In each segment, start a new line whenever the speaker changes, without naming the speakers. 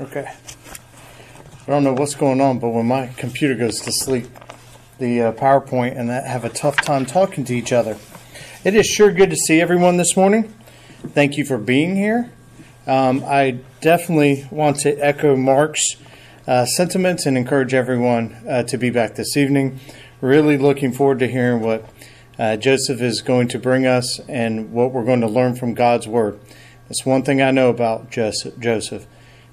Okay. I don't know what's going on, but when my computer goes to sleep, the uh, PowerPoint and that have a tough time talking to each other. It is sure good to see everyone this morning. Thank you for being here. Um, I definitely want to echo Mark's uh, sentiments and encourage everyone uh, to be back this evening. Really looking forward to hearing what uh, Joseph is going to bring us and what we're going to learn from God's Word. That's one thing I know about Joseph.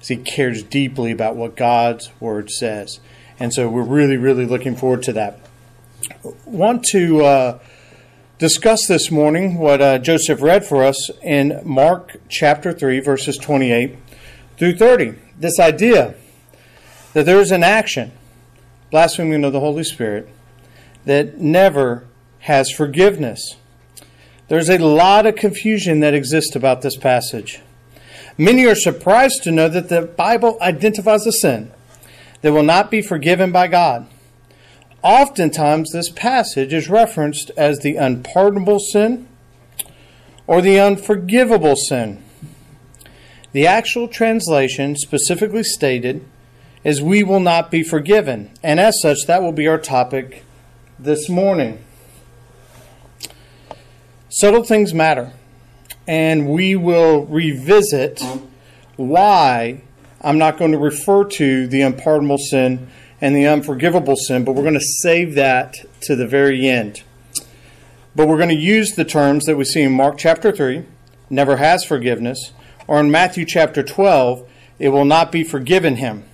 Is he cares deeply about what God's Word says, and so we're really, really looking forward to that. Want to uh, discuss this morning what uh, Joseph read for us in Mark chapter three, verses twenty-eight through thirty. This idea that there is an action, blaspheming of the Holy Spirit, that never has forgiveness. There's a lot of confusion that exists about this passage. Many are surprised to know that the Bible identifies a sin that will not be forgiven by God. Oftentimes, this passage is referenced as the unpardonable sin or the unforgivable sin. The actual translation specifically stated is we will not be forgiven, and as such, that will be our topic this morning. Subtle things matter, and we will revisit mm-hmm. why I'm not going to refer to the unpardonable sin and the unforgivable sin, but we're going to save that to the very end. But we're going to use the terms that we see in Mark chapter 3, never has forgiveness, or in Matthew chapter 12, it will not be forgiven him.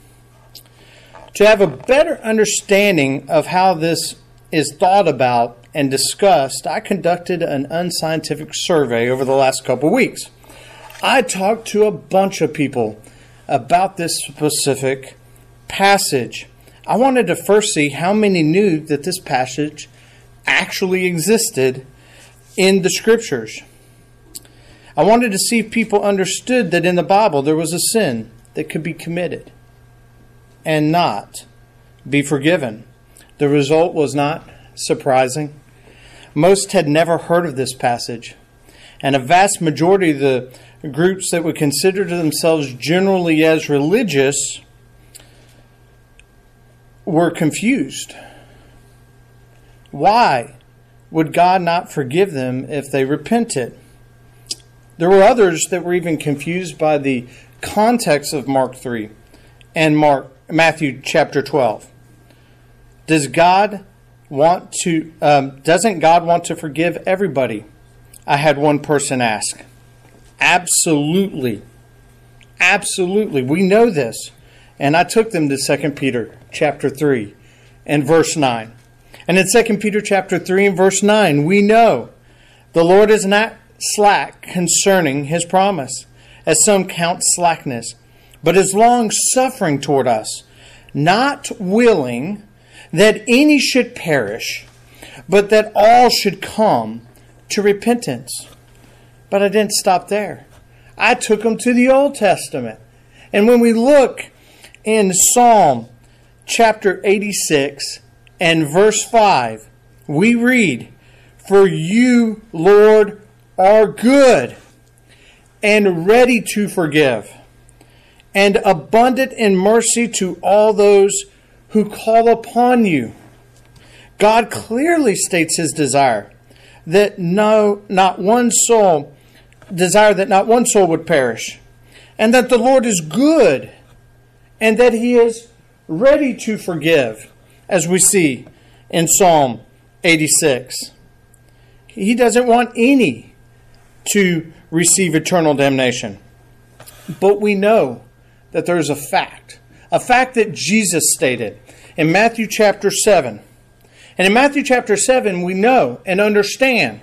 To have a better understanding of how this is thought about and discussed, I conducted an unscientific survey over the last couple weeks. I talked to a bunch of people about this specific passage. I wanted to first see how many knew that this passage actually existed in the scriptures. I wanted to see if people understood that in the Bible there was a sin that could be committed and not be forgiven. The result was not surprising. Most had never heard of this passage, and a vast majority of the groups that would consider themselves generally as religious were confused. Why would God not forgive them if they repented? There were others that were even confused by the context of Mark 3 and Mark Matthew chapter 12. Does God want to um, doesn't God want to forgive everybody? I had one person ask. Absolutely. Absolutely. We know this. And I took them to 2 Peter chapter 3 and verse 9. And in 2 Peter chapter 3 and verse 9, we know the Lord is not slack concerning his promise, as some count slackness, but is long suffering toward us, not willing that any should perish, but that all should come to repentance. But I didn't stop there. I took them to the Old Testament. And when we look in Psalm chapter 86 and verse 5, we read, For you, Lord, are good and ready to forgive, and abundant in mercy to all those who call upon you. God clearly states his desire that no not one soul desire that not one soul would perish and that the Lord is good and that he is ready to forgive as we see in Psalm 86. He doesn't want any to receive eternal damnation. But we know that there is a fact a fact that Jesus stated in Matthew chapter 7. And in Matthew chapter 7, we know and understand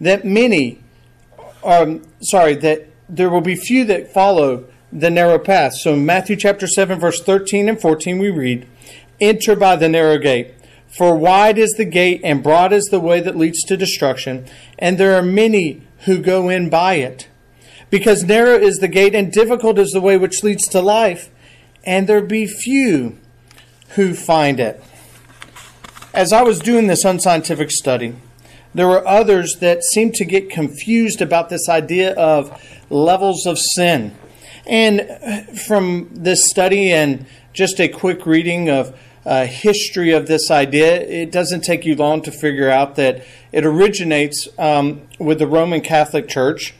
that many, um, sorry, that there will be few that follow the narrow path. So in Matthew chapter 7, verse 13 and 14, we read, Enter by the narrow gate. For wide is the gate and broad is the way that leads to destruction, and there are many who go in by it. Because narrow is the gate and difficult is the way which leads to life, and there be few who find it. As I was doing this unscientific study, there were others that seemed to get confused about this idea of levels of sin And from this study and just a quick reading of uh, history of this idea, it doesn't take you long to figure out that it originates um, with the Roman Catholic Church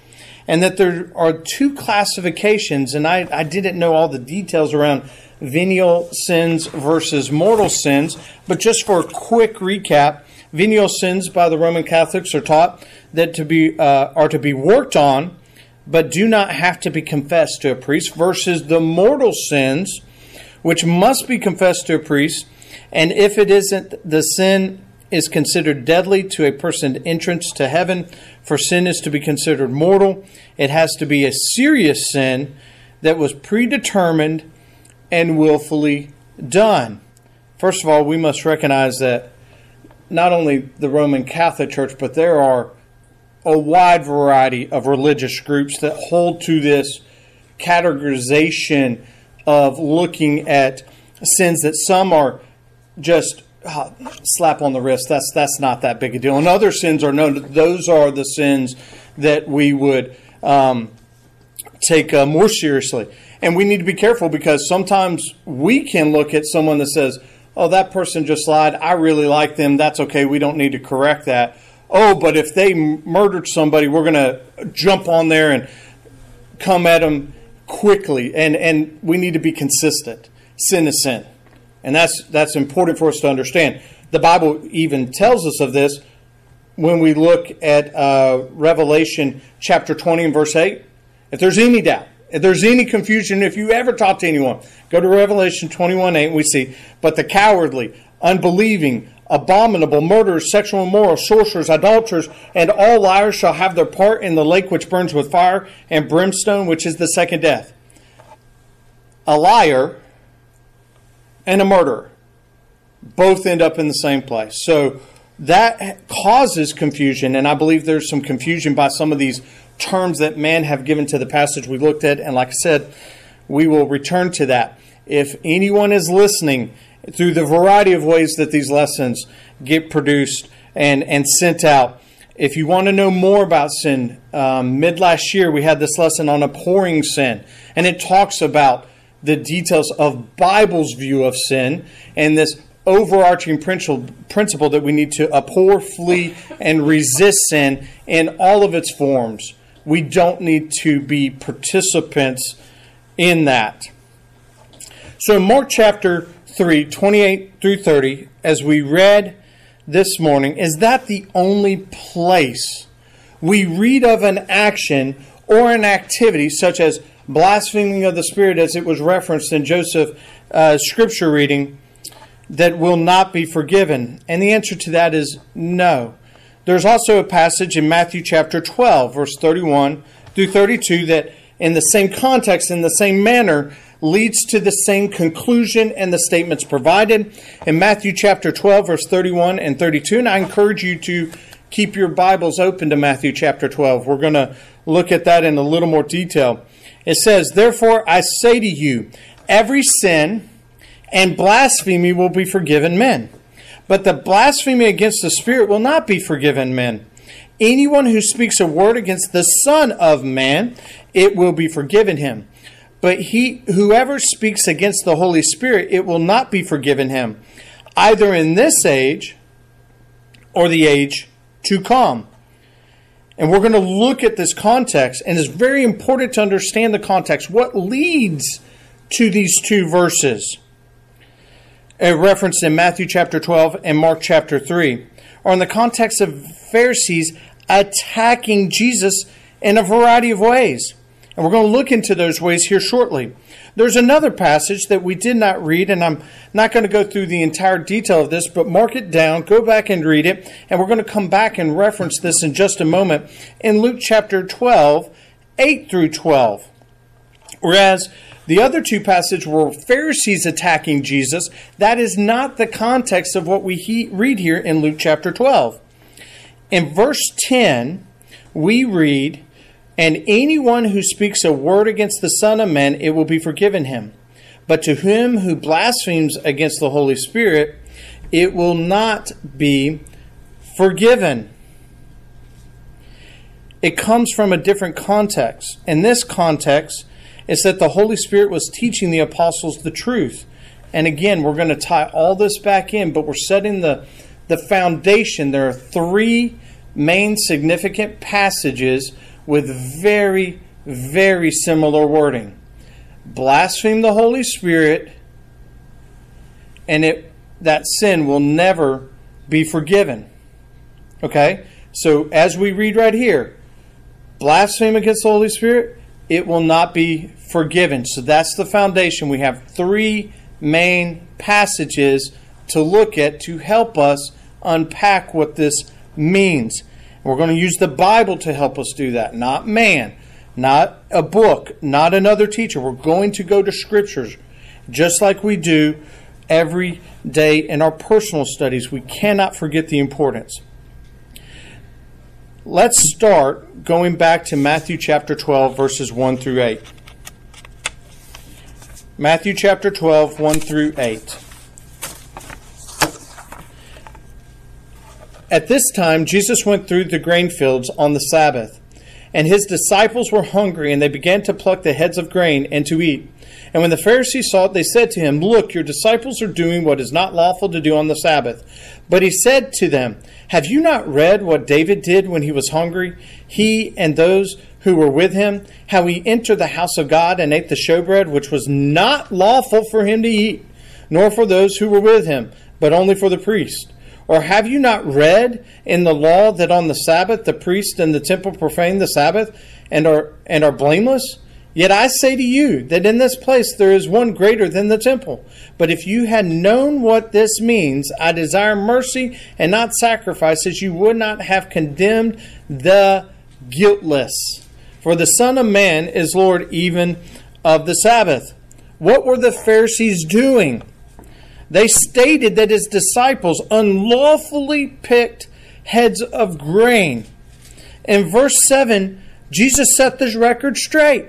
and that there are two classifications. And I, I didn't know all the details around venial sins versus mortal sins, but just for a quick recap, venial sins by the Roman Catholics are taught that to be uh, are to be worked on, but do not have to be confessed to a priest, versus the mortal sins which must be confessed to a priest, and if it isn't, the sin is considered deadly to a person's entrance to heaven, for sin is to be considered mortal. It has to be a serious sin that was predetermined and willfully done. First of all, we must recognize that not only the Roman Catholic Church, but there are a wide variety of religious groups that hold to this categorization of looking at sins that some are just slap on the wrist. That's that's not that big a deal. And other sins are known. Those are the sins that we would um, take uh, more seriously. And we need to be careful because sometimes we can look at someone that says, "Oh, that person just lied. I really like them. That's okay. We don't need to correct that." Oh, but if they murdered somebody, we're going to jump on there and come at them quickly, and, and we need to be consistent. Sin is sin. And that's, that's important for us to understand. The Bible even tells us of this when we look at uh, Revelation chapter 20 and verse 8. If there's any doubt, if there's any confusion, if you ever talk to anyone, go to Revelation 21 8 and we see, but the cowardly, unbelieving, abominable, murderers, sexual immoral, sorcerers, adulterers, and all liars shall have their part in the lake which burns with fire and brimstone, which is the second death. A liar and a murderer both end up in the same place. So that causes confusion, and I believe there's some confusion by some of these terms that men have given to the passage we looked at. And like I said, we will return to that. If anyone is listening through the variety of ways that these lessons get produced and, and sent out. If you want to know more about sin, um, mid last year we had this lesson on abhorring sin, and it talks about the details of Bible's view of sin and this overarching principle that we need to abhor, flee, and resist sin in all of its forms. We don't need to be participants in that. So, in Mark chapter 3, 28 through 30, as we read this morning, is that the only place we read of an action or an activity such as blaspheming of the Spirit, as it was referenced in Joseph's uh, scripture reading, that will not be forgiven? And the answer to that is no. There's also a passage in Matthew chapter 12, verse 31 through 32, that in the same context, in the same manner, leads to the same conclusion and the statements provided in Matthew chapter 12, verse 31 and 32. And I encourage you to keep your Bibles open to Matthew chapter 12. We're going to look at that in a little more detail. It says, Therefore I say to you, every sin and blasphemy will be forgiven men, but the blasphemy against the Spirit will not be forgiven men. Anyone who speaks a word against the Son of Man, it will be forgiven him. But he whoever speaks against the Holy Spirit, it will not be forgiven him, either in this age or the age to come. And we're going to look at this context, and it's very important to understand the context. What leads to these two verses? A reference in Matthew chapter 12 and Mark chapter 3 are in the context of Pharisees attacking Jesus in a variety of ways. And we're going to look into those ways here shortly. There's another passage that we did not read, and I'm not going to go through the entire detail of this, but mark it down, go back and read it, and we're going to come back and reference this in just a moment in Luke chapter 12, 8 through 12. Whereas the other two passages were Pharisees attacking Jesus, that is not the context of what we he- read here in Luke chapter 12. In verse 10, we read, and anyone who speaks a word against the Son of Man, it will be forgiven him. But to him who blasphemes against the Holy Spirit, it will not be forgiven. It comes from a different context. In this context, It's that the Holy Spirit was teaching the apostles the truth. And again, we're going to tie all this back in, but we're setting the, the foundation. There are three main significant passages with very, very similar wording blaspheme the Holy Spirit, and it that sin will never be forgiven. Okay? So as we read right here, blaspheme against the Holy Spirit, it will not be forgiven. So that's the foundation. We have three main passages to look at to help us unpack what this means. We're going to use the Bible to help us do that, not man, not a book, not another teacher. We're going to go to scriptures just like we do every day in our personal studies. We cannot forget the importance. Let's start going back to Matthew chapter 12, verses 1 through 8. Matthew chapter 12, 1 through 8. At this time, Jesus went through the grain fields on the Sabbath, and his disciples were hungry, and they began to pluck the heads of grain and to eat. And when the Pharisees saw it, they said to him, Look, your disciples are doing what is not lawful to do on the Sabbath. But he said to them, Have you not read what David did when he was hungry, he and those who were with him, how he entered the house of God and ate the showbread, which was not lawful for him to eat, nor for those who were with him, but only for the priest? Or have you not read in the law that on the Sabbath the priest and the temple profane the Sabbath and are and are blameless? Yet I say to you that in this place there is one greater than the temple. But if you had known what this means, I desire mercy and not sacrifices, you would not have condemned the guiltless. For the Son of Man is Lord even of the Sabbath. What were the Pharisees doing? They stated that his disciples unlawfully picked heads of grain. In verse 7, Jesus set this record straight.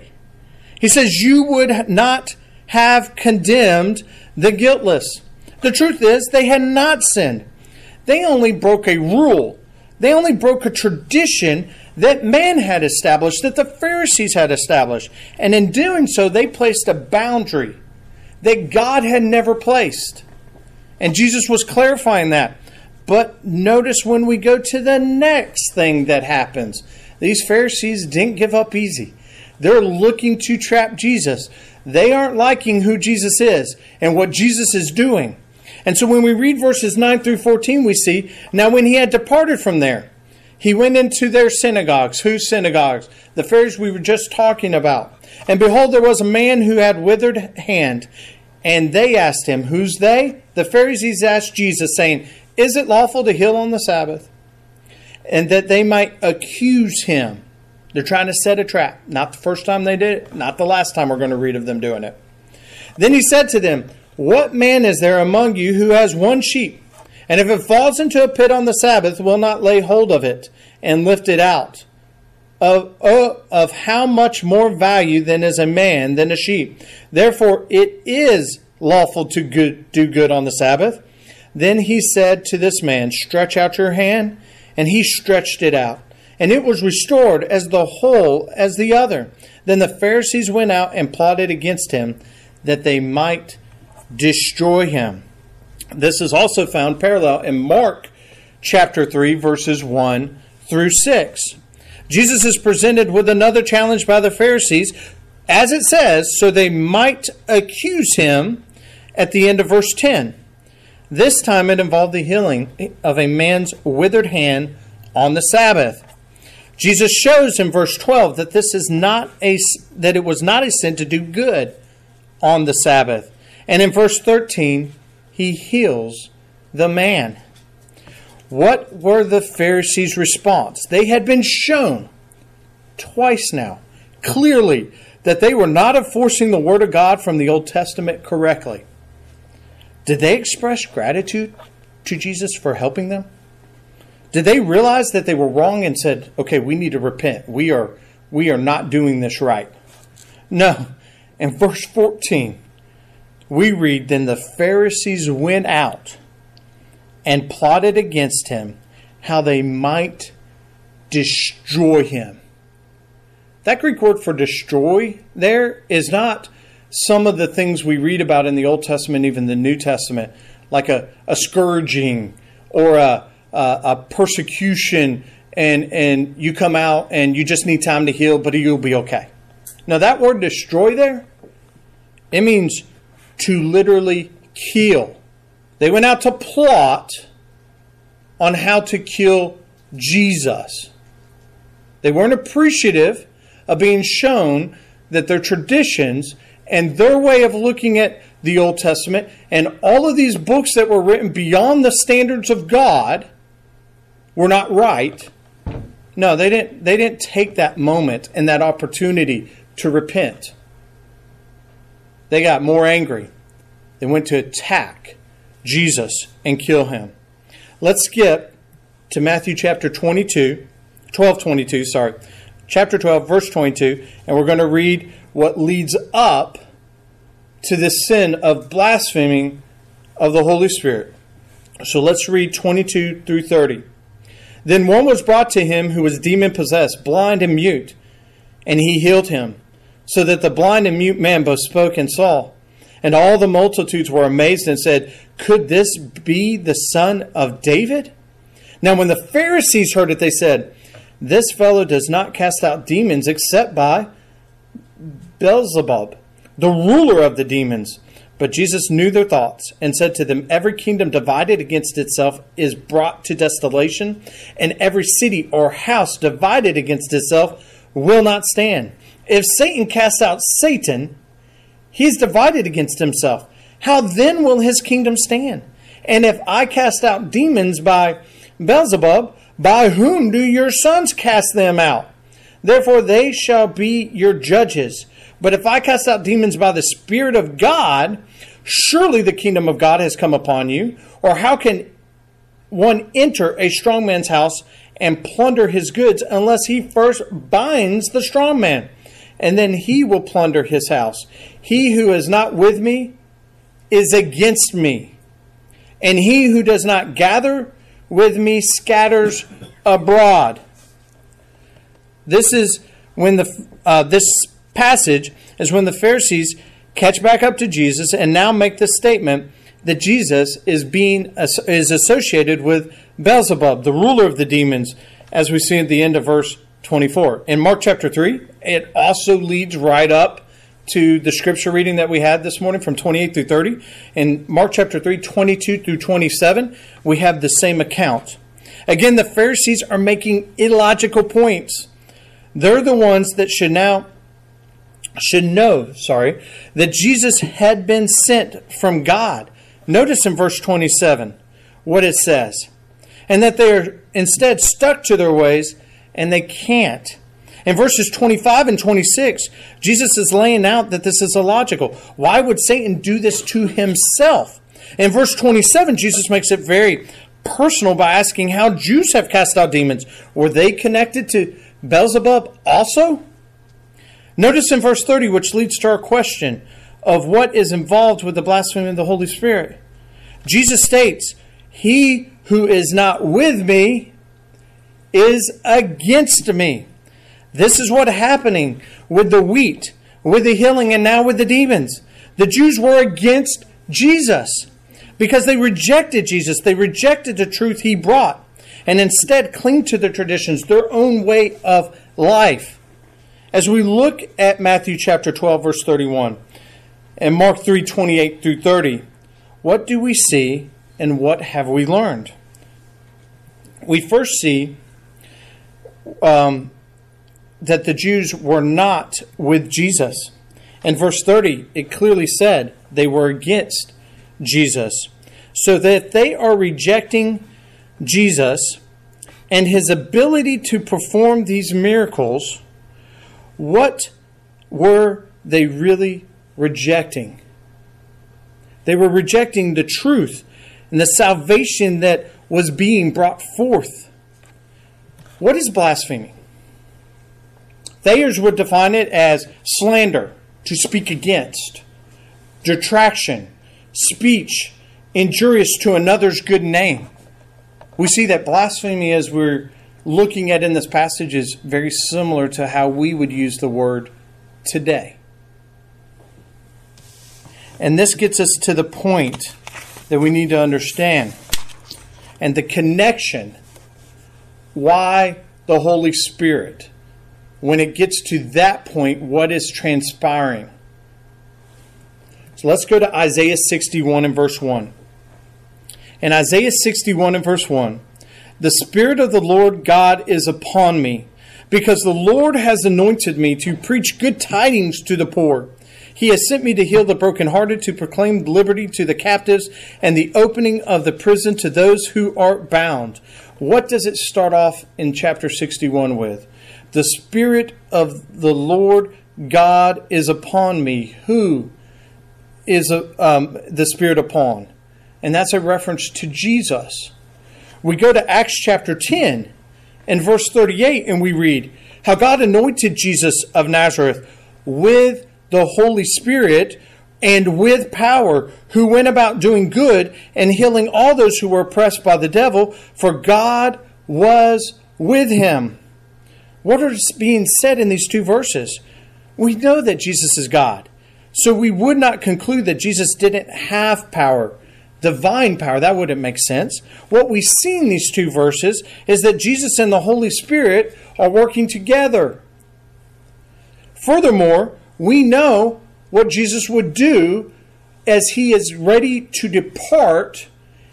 He says, You would not have condemned the guiltless. The truth is, they had not sinned. They only broke a rule, they only broke a tradition that man had established, that the Pharisees had established. And in doing so, they placed a boundary that God had never placed. And Jesus was clarifying that. But notice when we go to the next thing that happens, these Pharisees didn't give up easy. They're looking to trap Jesus. They aren't liking who Jesus is and what Jesus is doing. And so when we read verses 9 through 14, we see, now when he had departed from there, he went into their synagogues. Whose synagogues? The Pharisees we were just talking about. And behold, there was a man who had withered hand. And they asked him, Who's they? The Pharisees asked Jesus, saying, Is it lawful to heal on the Sabbath? And that they might accuse him. They're trying to set a trap. Not the first time they did it, not the last time we're going to read of them doing it. Then he said to them, What man is there among you who has one sheep, and if it falls into a pit on the Sabbath, will not lay hold of it and lift it out? Of, of, of how much more value than is a man than a sheep? Therefore, it is lawful to good, do good on the Sabbath. Then he said to this man, Stretch out your hand. And he stretched it out and it was restored as the whole as the other. Then the Pharisees went out and plotted against him that they might destroy him. This is also found parallel in Mark chapter 3, verses 1 through 6. Jesus is presented with another challenge by the Pharisees, as it says, so they might accuse him at the end of verse 10. This time it involved the healing of a man's withered hand on the Sabbath. Jesus shows in verse 12 that this is not a that it was not a sin to do good on the Sabbath. And in verse 13, he heals the man. What were the Pharisees' response? They had been shown twice now, clearly, that they were not enforcing the Word of God from the Old Testament correctly. Did they express gratitude to Jesus for helping them? Did they realize that they were wrong and said, "Okay, we need to repent. We are we are not doing this right." No. In verse 14, we read, Then the Pharisees went out and plotted against him how they might destroy him. That Greek word for destroy there is not some of the things we read about in the Old Testament, even the New Testament, like a, a scourging or a, a, a persecution, and, and you come out and you just need time to heal, but you'll be okay. Now, that word destroy there, it means to literally kill. They went out to plot on how to kill Jesus. They weren't appreciative of being shown that their traditions and their way of looking at the Old Testament and all of these books that were written beyond the standards of God were not right. No, they didn't they didn't take that moment and that opportunity to repent. They got more angry. They went to attack Jesus and kill him. Let's skip to Matthew chapter 22, 12 22, sorry. Chapter 12, verse 22, and we're going to read what leads up to the sin of blaspheming of the Holy Spirit. So let's read 22 through 30. Then one was brought to him who was demon possessed, blind and mute, and he healed him, so that the blind and mute man both spoke and saw. And all the multitudes were amazed and said, Could this be the son of David? Now, when the Pharisees heard it, they said, This fellow does not cast out demons except by Beelzebub, the ruler of the demons. But Jesus knew their thoughts and said to them, Every kingdom divided against itself is brought to desolation, and every city or house divided against itself will not stand. If Satan casts out Satan, he is divided against himself. How then will his kingdom stand? And if I cast out demons by Beelzebub, by whom do your sons cast them out? Therefore they shall be your judges. But if I cast out demons by the Spirit of God, surely the kingdom of God has come upon you. Or how can one enter a strong man's house and plunder his goods unless he first binds the strong man? and then he will plunder his house. He who is not with me is against me, and he who does not gather with me scatters abroad. This is when the uh, this passage is when the Pharisees catch back up to Jesus and now make the statement that Jesus is being is associated with Beelzebub, the ruler of the demons, as we see at the end of verse 24. In Mark chapter 3, it also leads right up to the scripture reading that we had this morning from 28 through 30. In Mark chapter 3, 22 through 27, we have the same account. Again, the Pharisees are making illogical points. They're the ones that should now should know, sorry, that Jesus had been sent from God. Notice in verse 27 what it says. And that they are instead stuck to their ways and they can't. In verses 25 and 26, Jesus is laying out that this is illogical. Why would Satan do this to himself? In verse 27, Jesus makes it very personal by asking how Jews have cast out demons. Were they connected to Beelzebub also? Notice in verse 30, which leads to our question of what is involved with the blasphemy of the Holy Spirit. Jesus states, He who is not with me is against me. This is what happening with the wheat, with the healing, and now with the demons. The Jews were against Jesus because they rejected Jesus. They rejected the truth he brought and instead cling to their traditions, their own way of life. As we look at Matthew chapter 12, verse 31, and Mark 3, 28 through 30, what do we see and what have we learned? We first see um, that the Jews were not with Jesus. In verse 30, it clearly said they were against Jesus. So that they are rejecting Jesus and his ability to perform these miracles, what were they really rejecting? They were rejecting the truth and the salvation that was being brought forth. What is blasphemy? Thayers would define it as slander, to speak against, detraction, speech injurious to another's good name. We see that blasphemy, as we're looking at in this passage is very similar to how we would use the word today. And this gets us to the point that we need to understand and the connection why the Holy Spirit, when it gets to that point, what is transpiring. So let's go to Isaiah 61 and verse 1. In Isaiah 61 and verse 1, the Spirit of the Lord God is upon me, because the Lord has anointed me to preach good tidings to the poor. He has sent me to heal the brokenhearted, to proclaim liberty to the captives, and the opening of the prison to those who are bound. What does it start off in chapter 61 with? The Spirit of the Lord God is upon me. Who is um, the Spirit upon? And that's a reference to Jesus. We go to Acts chapter 10 and verse 38, and we read how God anointed Jesus of Nazareth with the Holy Spirit and with power, who went about doing good and healing all those who were oppressed by the devil, for God was with him. What is being said in these two verses? We know that Jesus is God. So we would not conclude that Jesus didn't have power divine power. That wouldn't make sense. What we see in these two verses is that Jesus and the Holy Spirit are working together. Furthermore, we know what Jesus would do as he is ready to depart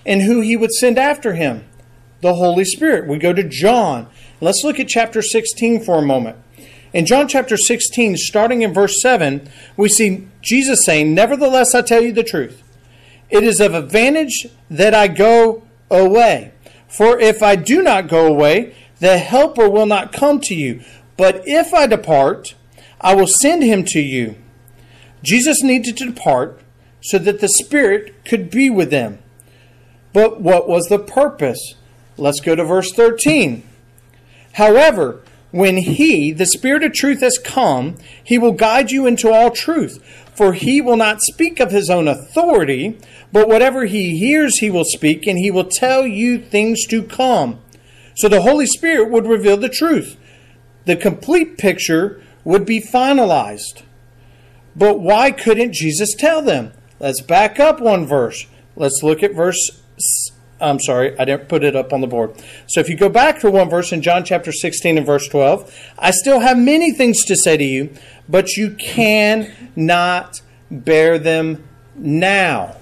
and who he would send after him the Holy Spirit. We go to John. Let's look at chapter 16 for a moment. In John chapter 16, starting in verse 7, we see Jesus saying, Nevertheless, I tell you the truth. It is of advantage that I go away. For if I do not go away, the Helper will not come to you. But if I depart, I will send him to you. Jesus needed to depart so that the Spirit could be with them. But what was the purpose? Let's go to verse 13. However, when he, the Spirit of truth, has come, he will guide you into all truth. For he will not speak of his own authority, but whatever he hears, he will speak, and he will tell you things to come. So the Holy Spirit would reveal the truth. The complete picture would be finalized. But why couldn't Jesus tell them? Let's back up one verse. Let's look at verse. I'm sorry, I didn't put it up on the board. So if you go back to one verse in John chapter 16 and verse 12, I still have many things to say to you, but you cannot bear them now.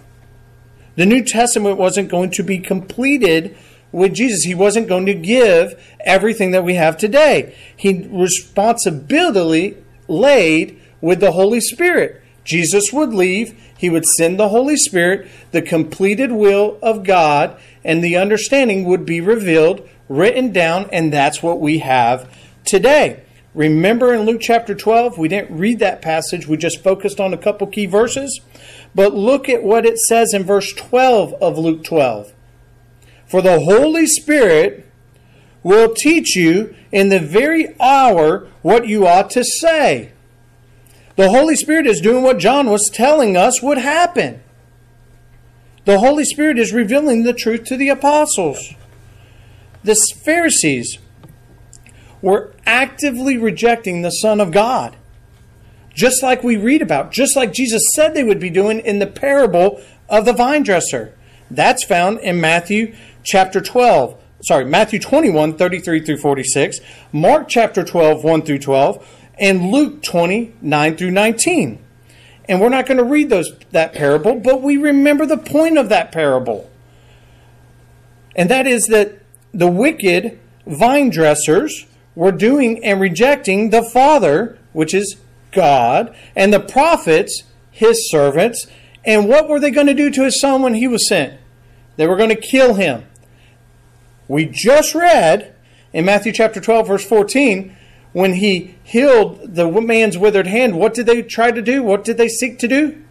The New Testament wasn't going to be completed with Jesus. He wasn't going to give everything that we have today. He responsibility laid with the Holy Spirit. Jesus would leave, he would send the Holy Spirit, the completed will of God, and the understanding would be revealed, written down, and that's what we have today. Remember in Luke chapter 12, we didn't read that passage, we just focused on a couple key verses. But look at what it says in verse 12 of Luke 12. For the Holy Spirit will teach you in the very hour what you ought to say. The Holy Spirit is doing what John was telling us would happen. The Holy Spirit is revealing the truth to the apostles. The Pharisees were actively rejecting the Son of God just like we read about, just like Jesus said they would be doing in the parable of the vine dresser. That's found in Matthew chapter 12. Sorry, Matthew 21, 33 through 46, Mark chapter 12, 1 through 12, and Luke 20, 9 through 19. And we're not going to read those that parable, but we remember the point of that parable. And that is that the wicked vine dressers were doing and rejecting the Father, which is God and the prophets, his servants. And what were they going to do to his son when he was sent? They were going to kill him. We just read in Matthew chapter 12, verse 14, when he healed the man's withered hand, what did they try to do? What did they seek to do?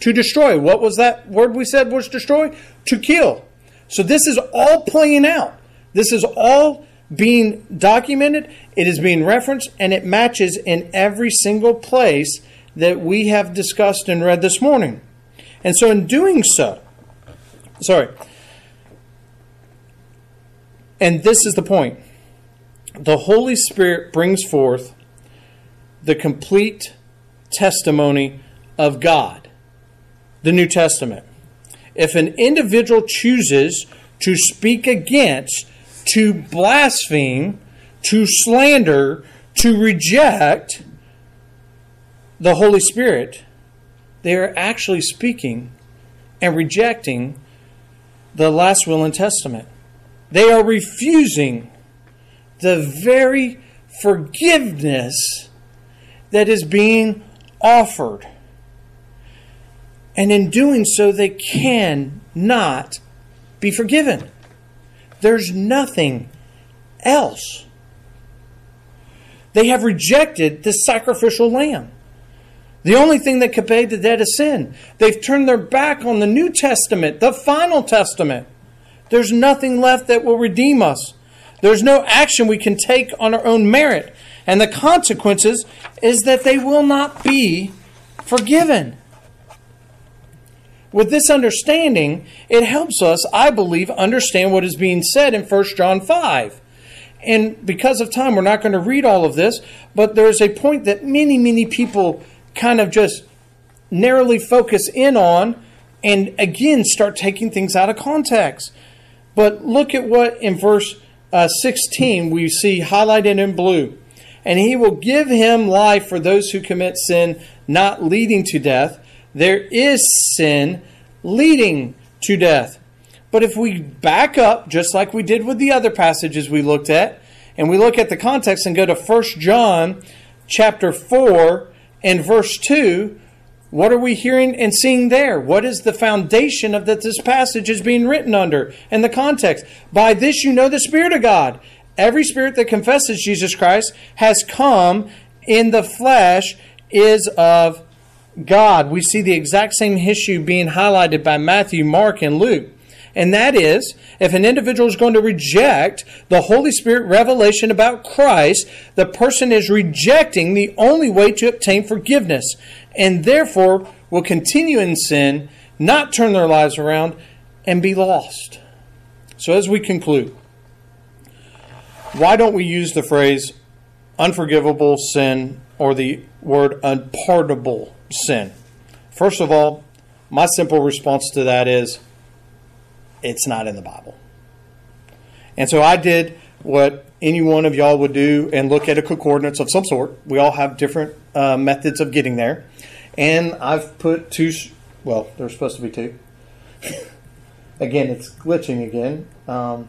To destroy. What was that word we said was destroy? To kill. So this is all playing out. This is all being documented, it is being referenced, and it matches in every single place that we have discussed and read this morning. And so, in doing so, sorry, and this is the point the Holy Spirit brings forth the complete testimony of God, the New Testament. If an individual chooses to speak against, to blaspheme, to slander, to reject the Holy Spirit, they are actually speaking and rejecting the last will and testament. They are refusing the very forgiveness that is being offered. And in doing so, they cannot be forgiven. There's nothing else. They have rejected the sacrificial lamb. The only thing that could pay the debt of sin. They've turned their back on the New Testament, the final testament. There's nothing left that will redeem us. There's no action we can take on our own merit. And the consequences is that they will not be forgiven. With this understanding, it helps us, I believe, understand what is being said in 1 John 5. And because of time, we're not going to read all of this, but there's a point that many, many people kind of just narrowly focus in on and again start taking things out of context. But look at what in verse uh, 16 we see highlighted in blue. And he will give him life for those who commit sin, not leading to death. There is sin leading to death. But if we back up, just like we did with the other passages we looked at, and we look at the context and go to 1 John chapter 4 and verse 2, what are we hearing and seeing there? What is the foundation of that this passage is being written under and the context? By this you know the Spirit of God. Every spirit that confesses Jesus Christ has come in the flesh is of God. We see the exact same issue being highlighted by Matthew, Mark, and Luke. And that is, if an individual is going to reject the Holy Spirit revelation about Christ, the person is rejecting the only way to obtain forgiveness and therefore will continue in sin, not turn their lives around, and be lost. So, as we conclude, why don't we use the phrase unforgivable sin or the word unpardonable sin? First of all, my simple response to that is it's not in the Bible. And so I did what any one of y'all would do and look at a concordance of some sort. We all have different uh, methods of getting there. And I've put two, well, there's supposed to be two. again, it's glitching again. Um,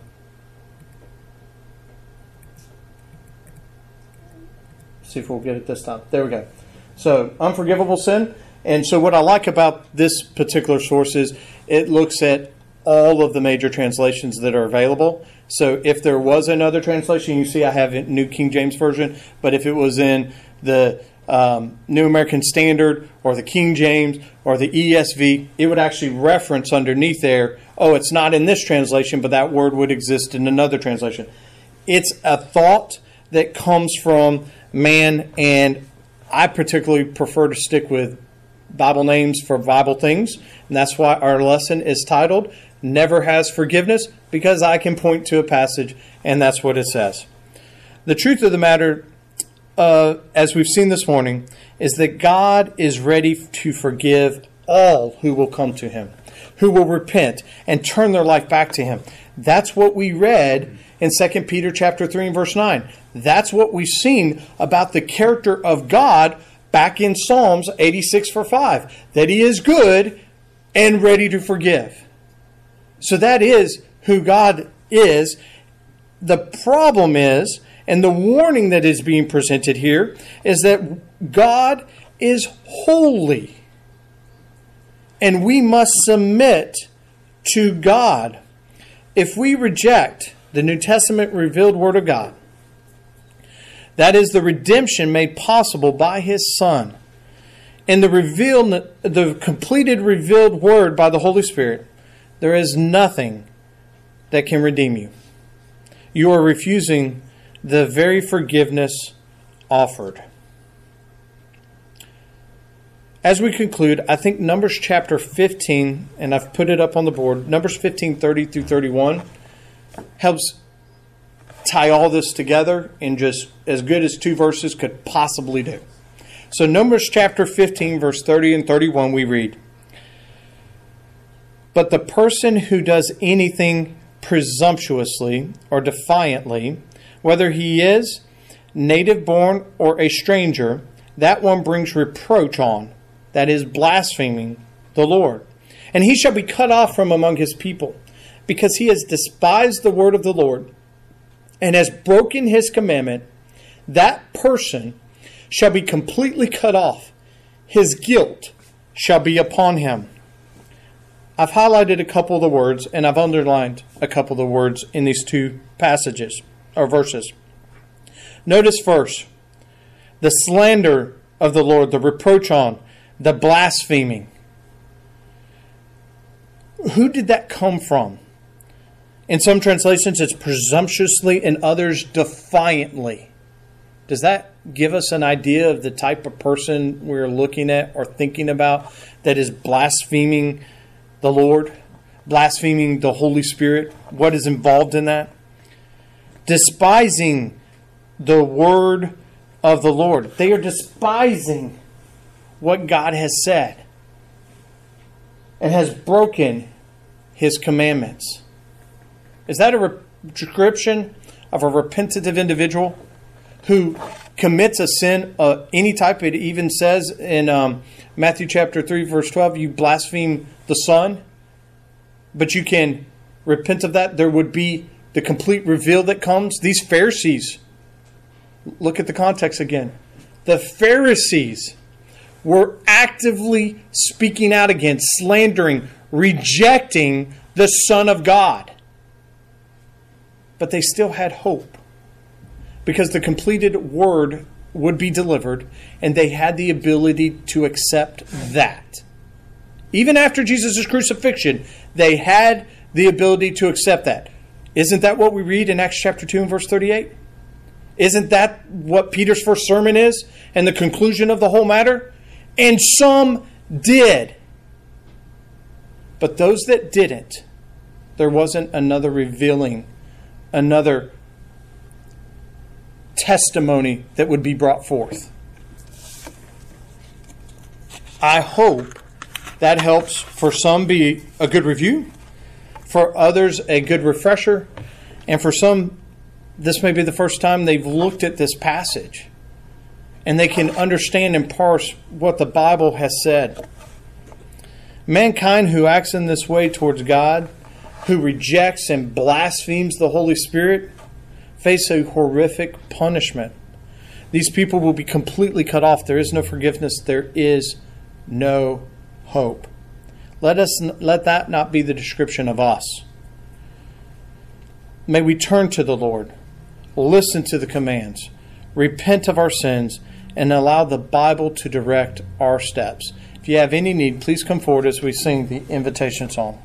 see if we'll get it this time. There we go. So, unforgivable sin. And so, what I like about this particular source is it looks at all of the major translations that are available. So if there was another translation, you see I have New King James Version, but if it was in the um, New American Standard or the King James or the ESV, it would actually reference underneath there, oh, it's not in this translation, but that word would exist in another translation. It's a thought that comes from man, and I particularly prefer to stick with Bible names for Bible things, and that's why our lesson is titled never has forgiveness because I can point to a passage and that's what it says. The truth of the matter, uh, as we've seen this morning, is that God is ready to forgive all who will come to Him, who will repent and turn their life back to Him. That's what we read in 2 Peter chapter 3 and verse 9. That's what we've seen about the character of God back in Psalms 86 for 5, that He is good and ready to forgive. So that is who God is. The problem is, and the warning that is being presented here, is that God is holy. And we must submit to God. If we reject the New Testament revealed Word of God, that is the redemption made possible by His Son, and the revealed, the completed revealed Word by the Holy Spirit, there is nothing that can redeem you. You are refusing the very forgiveness offered. As we conclude, I think Numbers chapter 15, and I've put it up on the board, Numbers 15, 30 through 31, helps tie all this together in just as good as two verses could possibly do. So, Numbers chapter 15, verse 30 and 31, we read But the person who does anything presumptuously or defiantly, whether he is native born or a stranger, that one brings reproach on, that is, blaspheming the Lord. And he shall be cut off from among his people, because he has despised the word of the Lord and has broken his commandment. That person shall be completely cut off. His guilt shall be upon him. I've highlighted a couple of the words and I've underlined a couple of the words in these two passages or verses. Notice first the slander of the Lord, the reproach on, the blaspheming. Who did that come from? In some translations, it's presumptuously, in others, defiantly. Does that give us an idea of the type of person we're looking at or thinking about that is blaspheming the Lord, blaspheming the Holy Spirit? What is involved in that? Despising the word of the Lord. They are despising what God has said and has broken his commandments. Is that a description of a repentative individual who commits a sin of any type? It even says in um, Matthew chapter 3, verse 12, you blaspheme the Son, but you can repent of that. There would be the complete reveal that comes. These Pharisees, look at the context again. The Pharisees were actively speaking out against, slandering, rejecting the Son of God. But they still had hope because the completed word would be delivered and they had the ability to accept that. Even after Jesus' crucifixion, they had the ability to accept that. Isn't that what we read in Acts chapter 2 and verse 38? Isn't that what Peter's first sermon is and the conclusion of the whole matter? And some did. But those that didn't, there wasn't another revealing, another testimony that would be brought forth. I hope that helps for some be a good review, for others a good refresher, and for some this may be the first time they've looked at this passage and they can understand and parse what the Bible has said. Mankind who acts in this way towards God, who rejects and blasphemes the Holy Spirit, face a horrific punishment. These people will be completely cut off. There is no forgiveness. There is no hope. Let us let that not be the description of us. May we turn to the Lord, listen to the commands, repent of our sins, and allow the Bible to direct our steps. If you have any need, please come forward as we sing the invitation song.